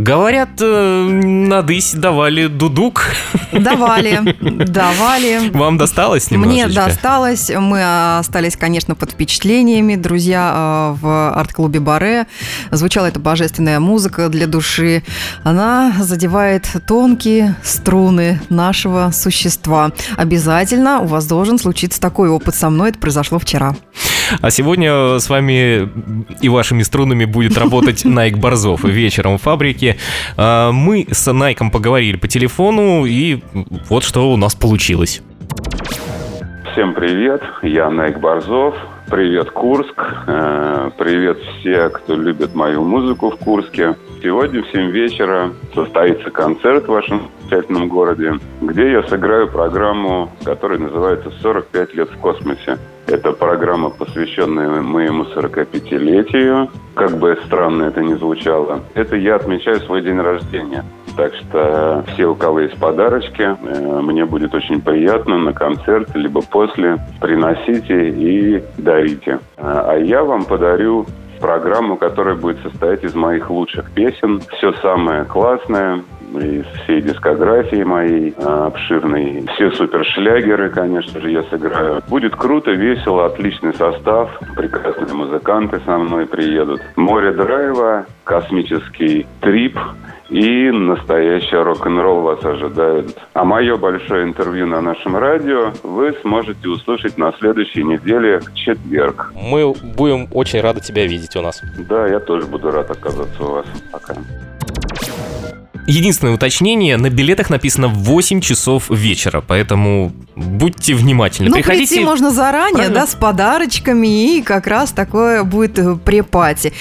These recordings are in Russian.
Говорят, э, на дысь давали дудук. Давали, давали. Вам досталось немножечко? Мне досталось. Мы остались, конечно, под впечатлениями. Друзья э, в арт-клубе Баре. Звучала эта божественная музыка для души. Она задевает тонкие струны нашего существа. Обязательно у вас должен случиться такой опыт со мной. Это произошло вчера. А сегодня с вами и вашими струнами будет работать Найк Борзов вечером в фабрике. А, мы с Найком поговорили по телефону, и вот что у нас получилось. Всем привет, я Найк Борзов. Привет, Курск. Э, привет все, кто любит мою музыку в Курске. Сегодня в 7 вечера состоится концерт в вашем замечательном городе, где я сыграю программу, которая называется «45 лет в космосе». Это программа, посвященная моему 45-летию. Как бы странно это ни звучало. Это я отмечаю свой день рождения. Так что все, у кого есть подарочки, э, мне будет очень приятно на концерт, либо после, приносите и дарите. А я вам подарю программу, которая будет состоять из моих лучших песен. Все самое классное, из всей дискографии моей обширной. Все супершлягеры, конечно же, я сыграю. Будет круто, весело, отличный состав. Прекрасные музыканты со мной приедут. Море драйва, космический трип и настоящий рок-н-ролл вас ожидает. А мое большое интервью на нашем радио вы сможете услышать на следующей неделе в четверг. Мы будем очень рады тебя видеть у нас. Да, я тоже буду рад оказаться у вас. Пока. Единственное уточнение, на билетах написано 8 часов вечера, поэтому будьте внимательны. Ну, Приходите... прийти можно заранее, Правильно? да, с подарочками, и как раз такое будет э, препати.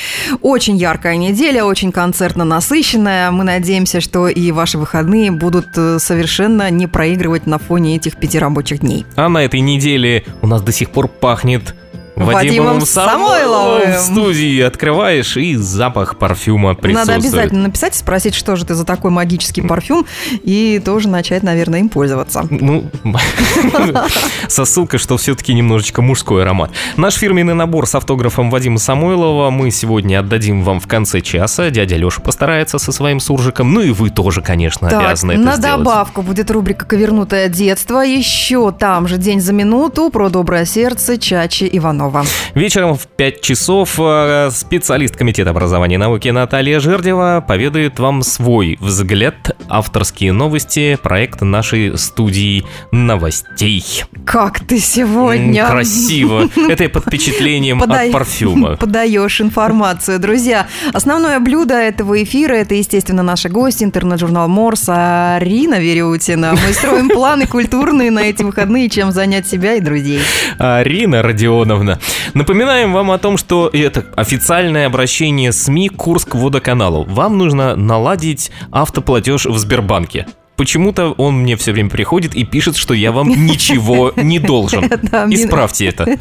Очень яркая неделя, очень концертно насыщенная. Мы надеемся, что и ваши выходные будут э, совершенно не проигрывать на фоне этих пяти рабочих дней. А на этой неделе у нас до сих пор пахнет Вадимом, Вадимом Самойловым. В студии открываешь, и запах парфюма присутствует. Надо обязательно написать и спросить, что же ты за такой магический парфюм, и тоже начать, наверное, им пользоваться. Ну, со ссылкой, что все-таки немножечко мужской аромат. Наш фирменный набор с автографом Вадима Самойлова мы сегодня отдадим вам в конце часа. Дядя Леша постарается со своим суржиком. Ну и вы тоже, конечно, так, обязаны это на сделать. на добавку будет рубрика «Ковернутое детство». Еще там же «День за минуту» про доброе сердце Чачи Иванова. Иванова. Вечером в 5 часов э, специалист Комитета образования и науки Наталья Жердева поведает вам свой взгляд, авторские новости, проект нашей студии новостей. Как ты сегодня? Красиво. Это под впечатлением от парфюма. Подаешь информацию. Друзья, основное блюдо этого эфира – это, естественно, наша гость, интернет-журнал Морс, Арина Верютина. Мы строим планы культурные на эти выходные, чем занять себя и друзей. Арина Родионовна, Напоминаем вам о том, что это официальное обращение СМИ Курск водоканалу. Вам нужно наладить автоплатеж в Сбербанке. Почему-то он мне все время приходит и пишет, что я вам ничего не должен. Исправьте это.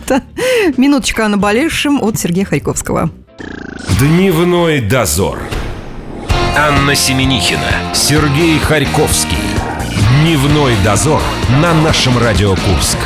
Минуточка о наболевшем от Сергея Харьковского. Дневной дозор. Анна Семенихина, Сергей Харьковский. Дневной дозор на нашем Радио Курск.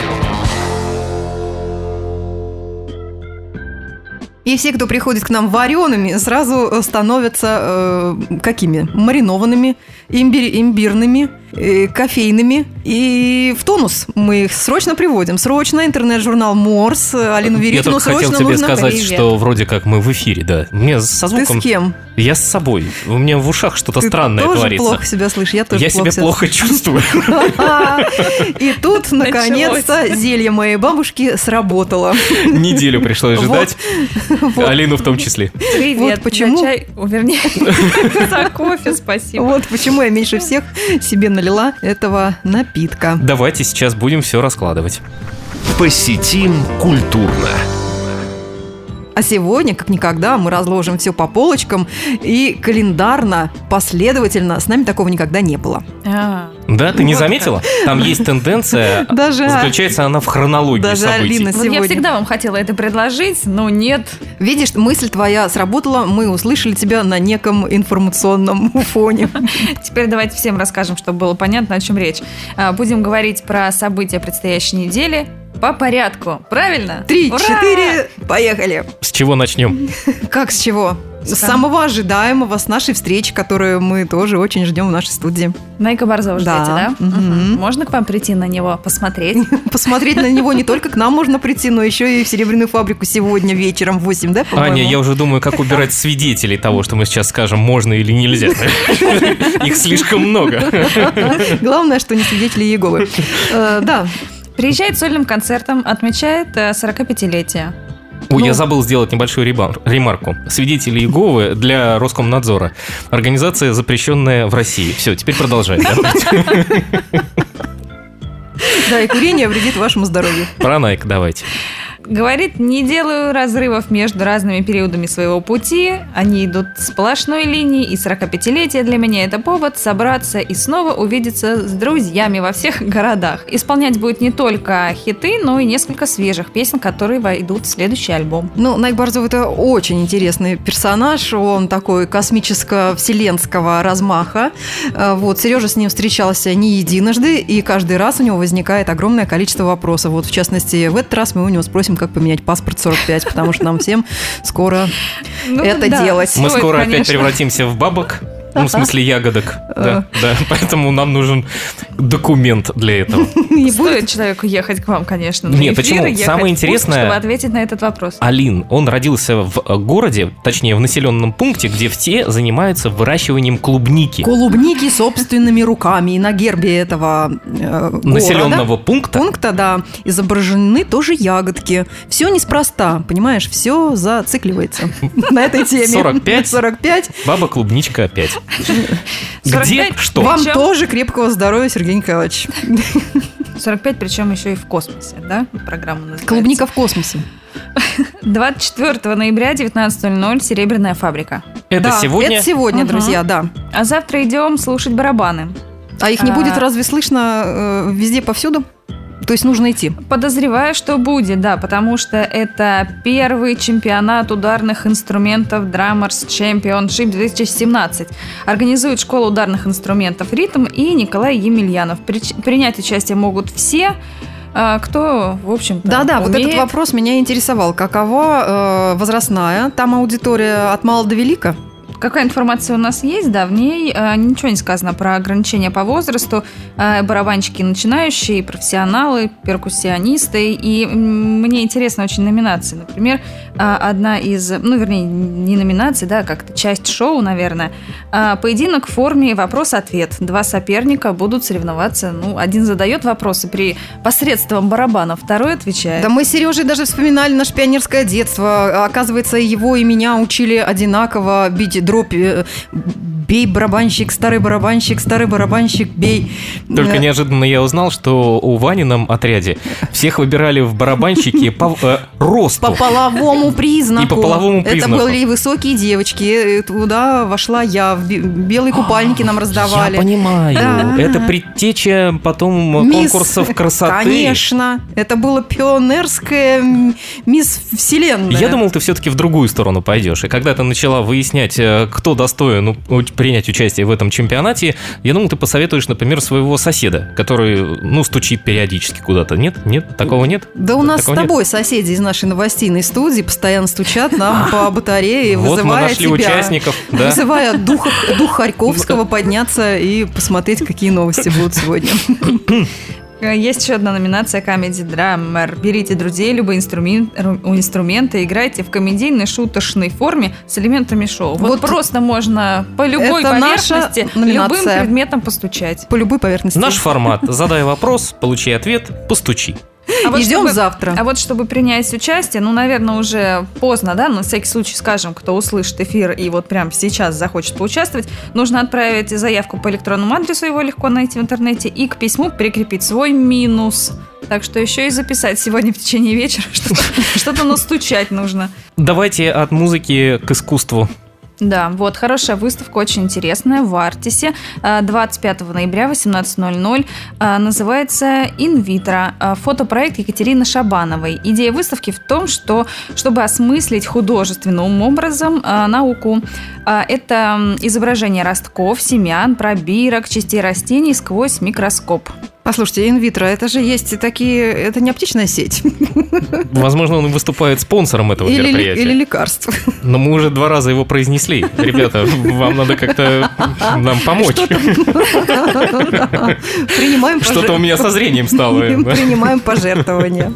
И все, кто приходит к нам вареными, сразу становятся э, какими? Маринованными, имбирь, имбирными, э, кофейными. И в тонус мы их срочно приводим. Срочно интернет-журнал Морс, Алину Веритину Я только хотел тебе сказать, Привет. что вроде как мы в эфире, да. Мне со звуком... Ты с кем? Я с собой. У меня в ушах что-то Ты странное тоже творится. плохо себя слышишь, я тоже Я плохо себя плохо чувствую. И тут, наконец-то, зелье моей бабушки сработало. Неделю пришлось ждать. Алину в том числе. Привет. Вот почему... Вернее, за кофе спасибо. Вот почему я меньше всех себе налила этого напитка. Давайте сейчас будем все раскладывать. Посетим культурно. А сегодня, как никогда, мы разложим все по полочкам и календарно, последовательно. С нами такого никогда не было. А, Да, ты не Вот заметила? Там есть тенденция, Даже- заключается она в хронологии Даже событий. Алина Вот я сегодня. всегда вам хотела это предложить, но нет. Видишь, мысль твоя сработала, мы услышали тебя на неком информационном фоне. Теперь давайте всем расскажем, чтобы было понятно, о чем речь. А, Будем говорить про события предстоящей недели по порядку. Правильно? Три, Ура! четыре, поехали. С чего начнем? Как с чего? С самого ожидаемого, с нашей встречи, которую мы тоже очень ждем в нашей студии. Найка Борзова Да. ждете, да? Мгм. Мгм. Можно к вам прийти на него посмотреть? Посмотреть на него не только к нам можно прийти, но еще и в Серебряную фабрику сегодня вечером в 8, да, по-моему? Аня, я уже думаю, как убирать свидетелей того, что мы сейчас скажем, можно или нельзя. Их слишком много. Главное, что не свидетели Иеговы. Э, Да, Приезжает сольным концертом, отмечает э, 45-летие. Ой, Ну. я забыл сделать небольшую ремар- ремарку. Свидетели Иеговы для Роскомнадзора. Организация, запрещенная в России. Все, теперь продолжай. да? да, и курение вредит вашему здоровью. Про Nike давайте. Говорит, не делаю разрывов между разными периодами своего пути. Они идут сплошной линией, и 45-летие для меня это повод собраться и снова увидеться с друзьями во всех городах. Исполнять будет не только хиты, но и несколько свежих песен, которые войдут в следующий альбом. Ну, Найк Борзов – это очень интересный персонаж. Он такой космическо-вселенского размаха. Э, Вот, Сережа с ним встречался не единожды, и каждый раз у него возникает огромное количество вопросов. Вот, в частности, в этот раз мы у него спросим, как поменять паспорт 45, потому что нам всем скоро Ну, это да, делать. Мы скоро опять превратимся в бабок. Ну, в смысле, ягодок. Да, да. Поэтому нам нужен документ для этого. Не будет. человеку ехать к вам, конечно. Нет, почему? Самое интересное- Чтобы ответить на этот вопрос. Алин, он родился в э, городе, точнее, в населенном пункте, где все занимаются выращиванием клубники. Клубники собственными руками. И на гербе этого э, Населенного пункта. пункта, да, изображены тоже ягодки. Все неспроста, понимаешь, все зацикливается на этой теме. 45? 45. Баба клубничка опять. Где 45? что? Вам тоже крепкого здоровья, Сергей Николаевич. 45, причем еще и в космосе, да? Программа называется. Клубника в космосе. 24 ноября 19.00 «Серебряная фабрика». Это Да, сегодня? Это сегодня, друзья, да. А завтра идем слушать барабаны. А их не А. будет разве слышно э, везде, повсюду? То есть нужно идти. Подозреваю, что будет, да, потому что это первый чемпионат ударных инструментов Drummers Championship 2017. Организует школа ударных инструментов «Ритм» и Николай Емельянов. Принять участие могут все, а, кто, в общем-то, Да-да, вот этот вопрос меня интересовал. Какова э, возрастная там аудитория от мала до велика? Какая информация у нас есть, да, в ней э, ничего не сказано про ограничения по возрасту, э, барабанщики начинающие, профессионалы, перкуссионисты, и мне интересны очень номинации. Например, э, одна из, ну, вернее, не номинации, да, как-то часть шоу, наверное, э, поединок в форме вопрос-ответ. Два соперника будут соревноваться, ну, один задает вопросы при посредством барабана, второй отвечает. Да мы с Сережей даже вспоминали наше пионерское детство. Оказывается, его и меня учили одинаково бить дробь. э, Бей, барабанщик, старый барабанщик, старый барабанщик, бей. Только Э, неожиданно я узнал, что у Ванином отряде всех выбирали в барабанщики по э, росту. По половому признаку. И по половому признаку. Это были высокие девочки. Туда вошла я. В бе- белые купальники нам раздавали. Я понимаю. Да. Это предтеча потом Мисс- конкурсов красоты. Конечно. Это было пионерское мисс Вселенная. Я думал, ты все-таки в другую сторону пойдешь. И когда ты начала выяснять, кто достоин ну, принять участие в этом чемпионате, я думал, ты посоветуешь, например, своего соседа, который, ну, стучит периодически куда-то. Нет? Нет? Такого нет? Да у нас с Такого нет? тобой соседи из нашей новостейной студии постоянно стучат нам по батарее, Вот мы вызывая нашли тебя, участников, да. вызывая дух, дух Харьковского подняться и посмотреть, какие новости будут сегодня. Э, Есть еще одна номинация Comedy Drummer. Берите друзей, любые инструмент, ру- инструменты, играйте в комедийной шуточной форме с элементами шоу. Вот, Вот просто можно по любой это поверхности любым предметом постучать. По любой поверхности. Наш формат. Задай вопрос, получи ответ, постучи. А вот Идем чтобы- завтра. А вот чтобы принять участие, ну, наверное, уже поздно, да, на всякий случай скажем, кто услышит эфир и вот прямо сейчас захочет поучаствовать, нужно отправить заявку по электронному адресу, его легко найти в интернете, и к письму прикрепить свой минус. Так что еще и записать сегодня в течение вечера, что-то, что-то настучать нужно. Давайте от музыки к искусству. Да, вот, хорошая выставка, очень интересная, в Артисе, э, 25 ноября, 18.00, э, называется «Инвитро», э, фотопроект Екатерины Шабановой. Идея выставки в том, что, чтобы осмыслить художественным образом э, науку, э, это изображение ростков, семян, пробирок, частей растений сквозь микроскоп. Послушайте, инвитро, это же есть такие... Это не аптечная сеть? Возможно, он выступает спонсором этого Или, мероприятия. или лекарство? Но мы уже два раза его произнесли. Ребята, вам надо как-то нам помочь. Принимаем Что-то у меня со зрением стало. Принимаем пожертвования.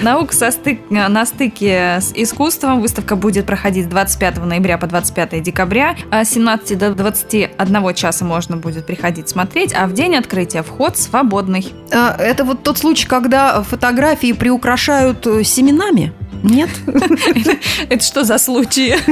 Наука со стык- на стыке с искусством. Выставка будет проходить с 25 ноября по 25 декабря. А С 17 до 21 часа можно будет приходить смотреть, а в день открытия вход свободный. А, Это вот тот случай, когда фотографии приукрашают э, семенами? Нет? Это что за случаи?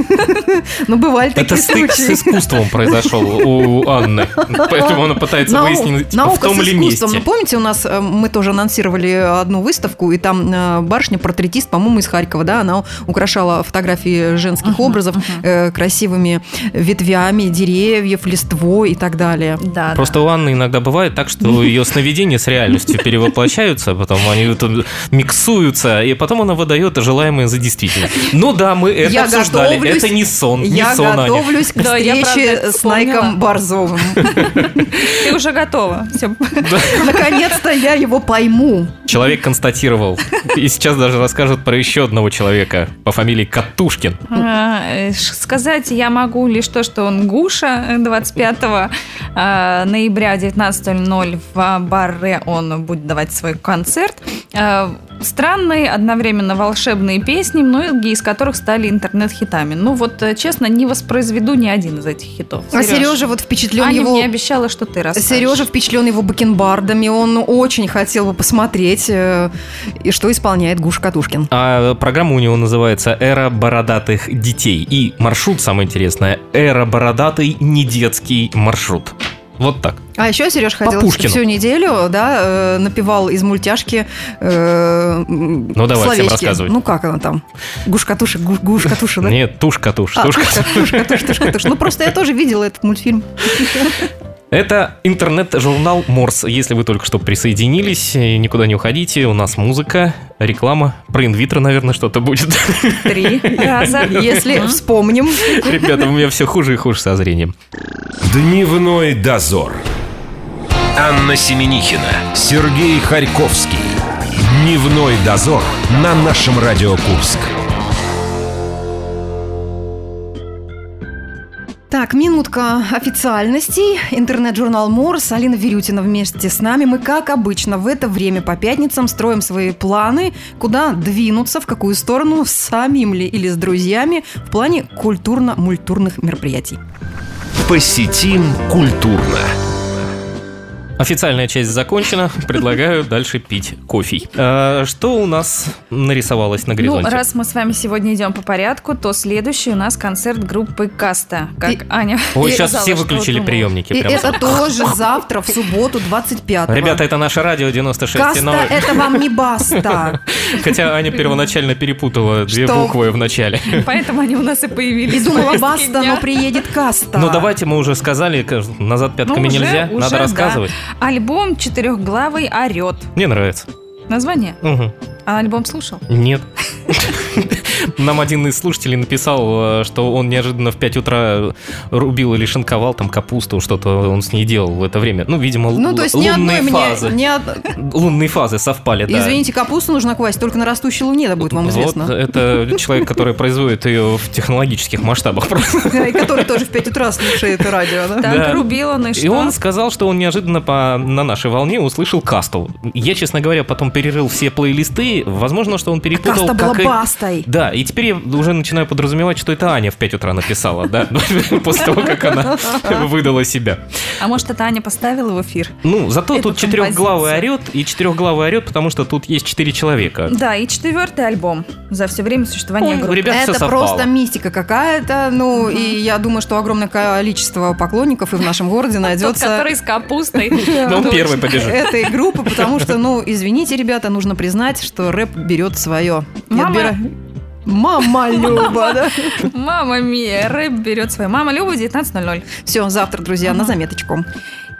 Ну, бывали Это такие стык с случаи. искусством произошел у Анны. Поэтому она пытается выяснить, в наука том с ли искусством. месте. Ну, помните, у нас э, мы тоже анонсировали одну выставку, и там э, барышня-портретист, по-моему, из Харькова, да, она украшала фотографии женских образов э, красивыми ветвями деревьев, листвой и так далее. Да, Просто у Анны иногда бывает так, что ее сновидения с реальностью перевоплощаются, потом они миксуются, и потом она выдает желаемое за действительное. Ну да, мы это Я обсуждали. готовлюсь- Это не сон, не Я сон, Аня. готовлюсь к Да, я, правда, встрече это с. Найком Борзовым. Ты уже готова. Наконец-то я его пойму. Человек констатировал. И сейчас даже расскажет про еще одного человека по фамилии Катушкин. А, э, Сказать я могу лишь то, что он Гуша э, 25 э, ноября 19.00 в Барре он будет давать свой концерт. Э, Странные, одновременно волшебные песни, многие из которых стали интернет-хитами. Ну вот, э, честно, не воспроизведу ни один из этих хитов. А Серёж, Сережа вот впечатлен Аня его... мне обещала, что ты расскажешь. Сережа впечатлен его бакенбардами, он очень хотел бы посмотреть, э, и что исполняет Гуш Катушкин. А программа у него называется «Эра бородатых детей». И маршрут, самое интересное, «Эра бородатый недетский маршрут». Вот так. А еще Сереж ходил Пушкину. всю неделю, да, э, напевал из мультяшки. ну, давай, всем рассказывай. Ну как она там? Гуш-катуша, гуш- гуш-катуша, да? Нет, туш-катуш, А, туш-катуш. туш-катуш, туш-катуш. Ну просто я тоже видела этот мультфильм. Это интернет-журнал Морс. Если вы только что присоединились, и никуда не уходите, у нас музыка, реклама. Про инвитро, наверное, что-то будет. Три раза. Если вспомним. Ребята, у меня все хуже и хуже со зрением. Дневной дозор. Анна Семенихина, Сергей Харьковский. Дневной дозор на нашем Радио Курск. Так, минутка официальностей. Интернет-журнал Морс, Алина Верютина вместе с нами. Мы, как обычно, в это время по пятницам строим свои планы, куда двинуться, в какую сторону, с самим ли или с друзьями, в плане культурно-мультурных мероприятий. Посетим культурно. Официальная часть закончена. Предлагаю дальше пить кофе. А, что у нас нарисовалось на Ну, горизонте? раз мы с вами сегодня идем по порядку, то следующий у нас концерт группы Каста. Как И- Аня Ой, сейчас сказала, все выключили приемники. И это тоже завтра, в субботу, 25 Ребята, это наше радио 96 Каста – это вам не баста. Хотя Аня первоначально перепутала две Что? буквы в начале. Поэтому они у нас и появились. И думала, баста, дня. но приедет Каста. Ну давайте мы уже сказали, назад пятками Ну, уже- нельзя, уже, надо да. Альбом «Четырехглавый орет». Мне нравится. Название? Мгм. А альбом слушал? Нет. Нам один из слушателей написал, э, что он неожиданно в 5 утра рубил или шинковал там капусту, что-то он с ней делал в это время. Ну, видимо, Ну, то есть ни лунные одной фазы. мне... ни Лунные фазы совпали, да. Извините, капусту нужно класть только на растущей луне, да будет вам известно. Вот это человек, который производит ее в технологических масштабах просто. И который тоже в 5 утра слушает радио, да? Так, Да. рубил он и что? И он сказал, что он неожиданно по, на нашей волне услышал касту. Я, честно говоря, потом перерыл все плейлисты. Возможно, что он перепутал, Каста была как, и, баста. Читай. Да, и теперь я уже начинаю подразумевать, что это Аня в 5 утра написала, да, после того, как она выдала себя. А может, это Аня поставила в эфир? Ну, зато тут четырехглавый орет, и четырехглавый орет, потому что тут есть четыре человека. Да, и четвертый альбом за все время существования группы. Это просто мистика какая-то, ну, и я думаю, что огромное количество поклонников и в нашем городе Тот, найдется который с капустой. Ну, он первый побежит. этой группы, потому что, ну, извините, ребята, нужно признать, что рэп берет свое. Мама- Мама Люба, да? Мама Мия, рэп берет свою. Мама Люба, 19.00. Все, завтра, друзья, на заметочку.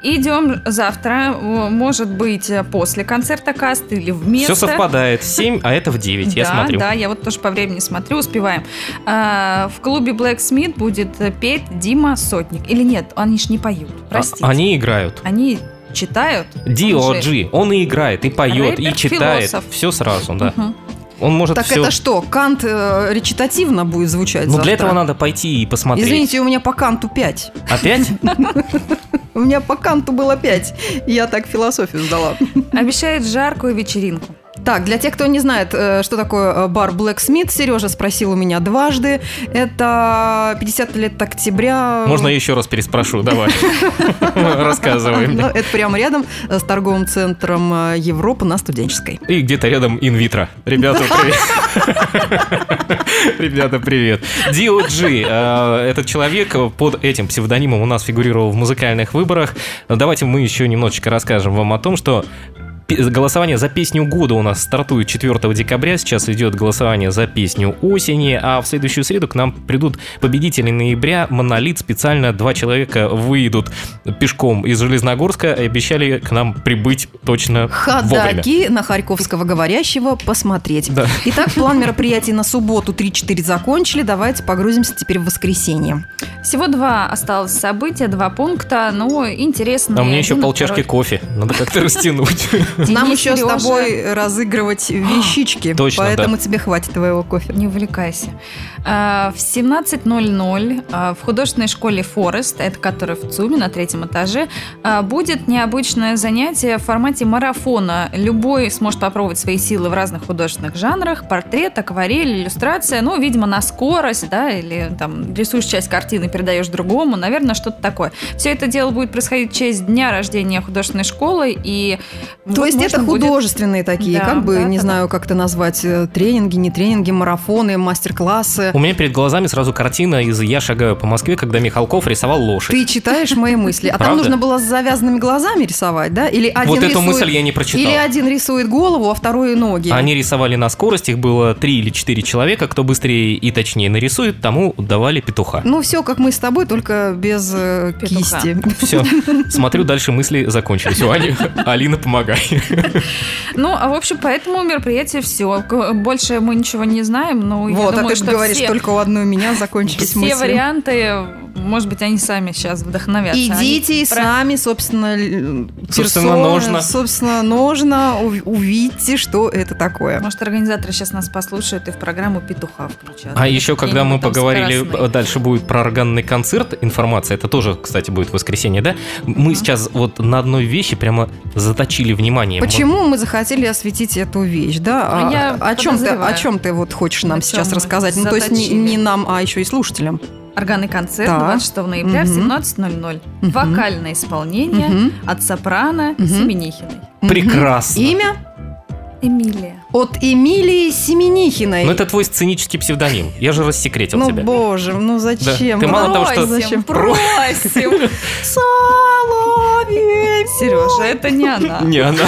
Идем завтра, о, может быть, после концерта каст или вместо. Все совпадает. 7, а это в 9, я да, смотрю. Да, я вот тоже по времени смотрю, успеваем. А, в клубе Black Smith будет петь Дима Сотник. Или нет, они ж не поют, А- простите. Они играют. Они читают. D.O.G. Он и играет, и поет, и Рэпер, читает. философ. Все сразу, да. Мгм. Он может Так все... это что, Кант э, речитативно будет звучать Ну, завтра? для этого надо пойти и посмотреть. Извините, у меня по Канту 5. Опять? У меня по Канту было 5. Я так философию сдала. Обещает жаркую вечеринку. Так, для тех, кто не знает, э, что такое э, бар Black Smith, Сережа спросил у меня дважды. Это 50 лет октября. Можно я еще раз переспрошу, давай. Рассказывай Ну, мне. Это прямо рядом э, с торговым центром Европа на Студенческой. И где-то рядом инвитро. Ребята, привет. Ребята, привет. D.O.G. Этот человек под этим псевдонимом у нас фигурировал в музыкальных выборах. Давайте мы еще немножечко расскажем вам о том, что Голосование за песню года у нас стартует 4 декабря. Сейчас идет голосование за песню осени. А в следующую среду к нам придут победители ноября. Монолит специально два человека выйдут пешком из Железногорска и обещали к нам прибыть точно вовремя. Ходаки на Харьковского говорящего посмотреть. Да. Итак, план мероприятий на субботу 3-4 закончили. Давайте погрузимся теперь в воскресенье. Всего два осталось события, два пункта, но интересно. А у меня еще полчашки кофе. Надо как-то растянуть. Нам Денис, еще с тобой разыгрывать вещички. Точно, Поэтому тебе хватит твоего кофе. Не увлекайся. А, В 17.00 а, в художественной школе Форест, это которая в ЦУМе на третьем этаже, а, будет необычное занятие в формате марафона. Любой сможет попробовать свои силы в разных художественных жанрах. Портрет, акварель, иллюстрация. Ну, видимо, на скорость, да, или там рисуешь часть картины, передаешь другому. Наверное, что-то такое. Все это дело будет происходить в честь дня рождения художественной школы. И То вот есть это можно будет- художественные такие, Да, как бы, да, не да, знаю, как это назвать, э, тренинги, не тренинги, марафоны, мастер-классы. У меня перед глазами сразу картина из «Я шагаю по Москве», когда Михалков рисовал лошадь. Ты читаешь мои мысли. А там нужно было с завязанными глазами рисовать, да? Или один Вот эту мысль я не прочитал. Или один рисует голову, а второй ноги. Они рисовали на скорость, их было три или четыре человека. Кто быстрее и точнее нарисует, тому давали петуха. Ну, все, как мы с тобой, только без э, Петуха. кисти. Все, смотрю, дальше мысли закончились. Алина, помогай. Ну, а в общем, по этому мероприятию все. Больше мы ничего не знаем, но я Вот, а думаю, ты что говоришь, все, только у одной у меня закончились все мысли. варианты, может быть, они сами сейчас вдохновятся. Идите Они и про- сами, собственно, л- Собственно, персоны, нужно. Собственно, нужно. ув- Увидите, что это такое. Может, организаторы сейчас нас послушают и в программу «Петуха» включат. А еще, когда мы поговорили, скоростные. дальше будет про органный концерт, информация, это тоже, кстати, будет в воскресенье, да? Мы сейчас вот на одной вещи прямо заточили внимание. Почему мы захотели осветить эту вещь, да? А- Я о чем ты, о чем ты вот хочешь нам О сейчас рассказать? Ну, то есть не, не нам, а еще и слушателям. Органный концерт Так. 26 ноября в Мгм. 17.00. Мгм. Вокальное исполнение Мгм. от сопрано Мгм. Семенихиной. Прекрасно. Имя Эмилия. от Эмилии Семенихиной. Ну, это твой сценический псевдоним. Я же рассекретил Ну, тебя. боже, ну зачем? Ты мало того, что- Зачем? просим. Соловей. Сережа, это не она. Не она.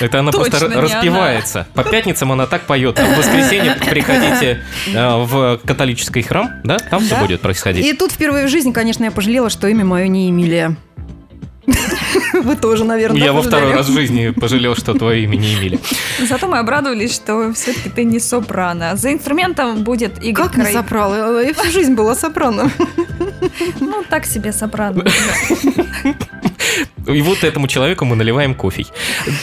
Это она просто распевается. По пятницам она так поет. А в воскресенье приходите э, в католический храм, да? Там все Да. будет происходить. И тут впервые в жизни, конечно, я пожалела, что имя мое не Эмилия. Вы тоже, наверное, Я во второй раз в жизни пожалел, что твое имя не Эмили. Зато мы обрадовались, что все-таки ты не сопрано. За инструментом будет Игорь Как не сопрано? Я всю жизнь была сопрано. Ну, так себе сопрано. И вот этому человеку мы наливаем кофе.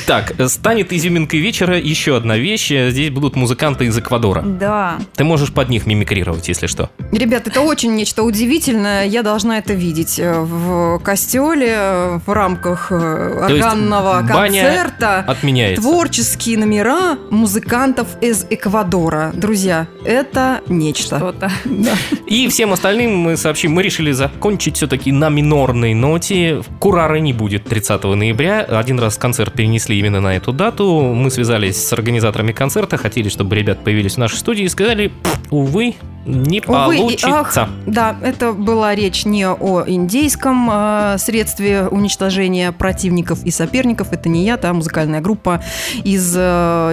Так, станет изюминкой вечера еще одна вещь. Здесь будут музыканты из Эквадора. Да. Ты можешь под них мимикрировать, если что. Ребят, это очень нечто удивительное. Я должна это видеть э, в костеле в рамках э, То есть органного баня концерта. Отменяется. Творческие номера музыкантов из Эквадора. Друзья, это нечто. Что-то. Да. И всем остальным мы сообщим, мы решили закончить все-таки на минорной ноте. Курары не будет 30 ноября. Один раз концерт перенесли именно на эту дату. Мы связались с организаторами концерта, хотели, чтобы ребят появились в нашей студии и сказали, «Пф, увы, не Увы и получится. ах, да, это была речь не о индейском э, средстве уничтожения противников и соперников. Это не я, та музыкальная группа из... э,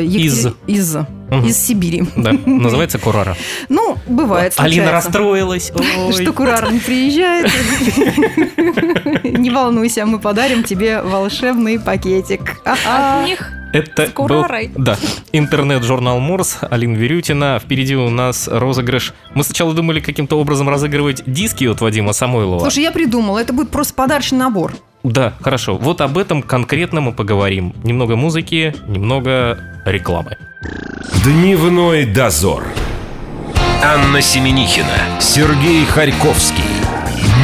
Екатери- из... Мгм. из Сибири. Да, называется Курара. Ну, бывает, Алина случается. расстроилась. Что Курар не приезжает. Не волнуйся, мы подарим тебе волшебный пакетик. От них Это был, да, интернет-журнал Морс, Алина Верютина. Впереди у нас розыгрыш. Мы сначала думали каким-то образом разыгрывать диски от Вадима Самойлова. Слушай, я придумала, это будет просто подарочный набор. Да, хорошо. Вот об этом конкретно мы поговорим. Немного музыки, немного рекламы. Дневной дозор. Анна Семенихина, Сергей Харьковский.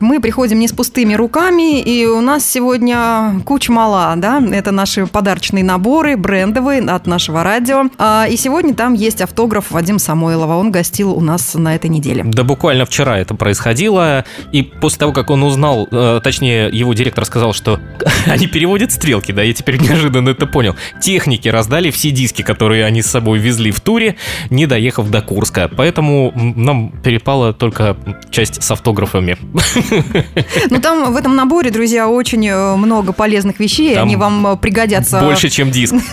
Мы приходим не с пустыми руками, и у нас сегодня куча мала, да, это наши подарочные наборы, брендовые от нашего радио. А, И сегодня там есть автограф Вадима Самойлова, он гостил у нас на этой неделе. Да буквально вчера это происходило, и после того, как он узнал, э, точнее, его директор сказал, что они переводят стрелки, да, я теперь неожиданно это понял. Техники раздали все диски, которые они с собой везли в туре, не доехав до Курска. Поэтому нам перепала только часть с автографами. Ну, там в этом наборе, друзья, очень э, много полезных вещей, Там они вам э, пригодятся. Больше, чем диск.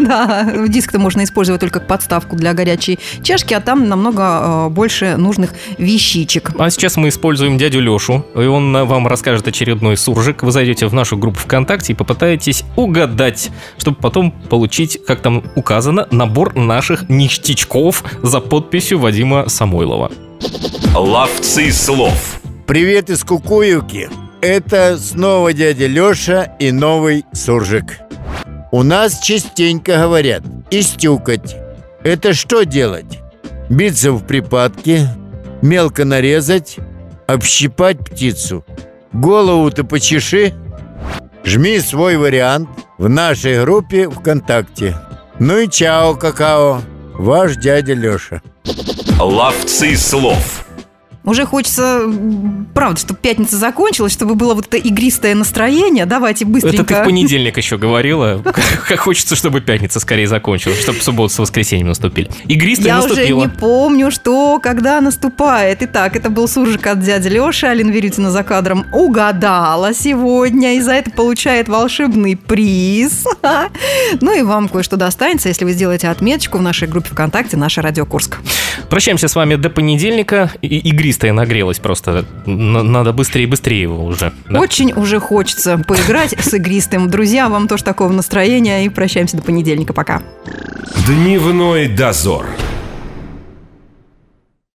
Да, диск-то можно использовать только как подставку для горячей чашки, а там намного э, больше нужных вещичек. А сейчас мы используем дядю Лешу, и он вам расскажет очередной суржик. Вы зайдете в нашу группу ВКонтакте и попытаетесь угадать, чтобы потом получить, как там указано, набор наших ништячков за подписью Вадима Самойлова. Ловцы слов. Привет из Кукуевки. Это снова дядя Лёша и новый суржик. У нас частенько говорят «истюкать». Это что делать? Биться в припадке, мелко нарезать, общипать птицу. Голову-то почеши. Жми свой вариант в нашей группе ВКонтакте. Ну и чао, какао. Ваш дядя Лёша. Ловцы слов. Уже хочется, правда, чтобы пятница закончилась, чтобы было вот это игристое настроение. Давайте быстренько. Это ты в понедельник еще говорила. Как хочется, чтобы пятница скорее закончилась, чтобы суббота с воскресеньем наступили. Игристая Я уже не помню, что, когда наступает. Итак, это был суржик от дяди Леши. Алина Верютина за кадром угадала сегодня. И за это получает волшебный приз. Ну и вам кое-что достанется, если вы сделаете отметочку в нашей группе ВКонтакте «Наша Радио Курск». Прощаемся с вами до понедельника. И- Игристая нагрелась просто. Надо быстрее и быстрее его уже. да? Очень уже хочется поиграть с игристым. Друзья, вам тоже такого настроения. И прощаемся до понедельника. Пока. Дневной дозор.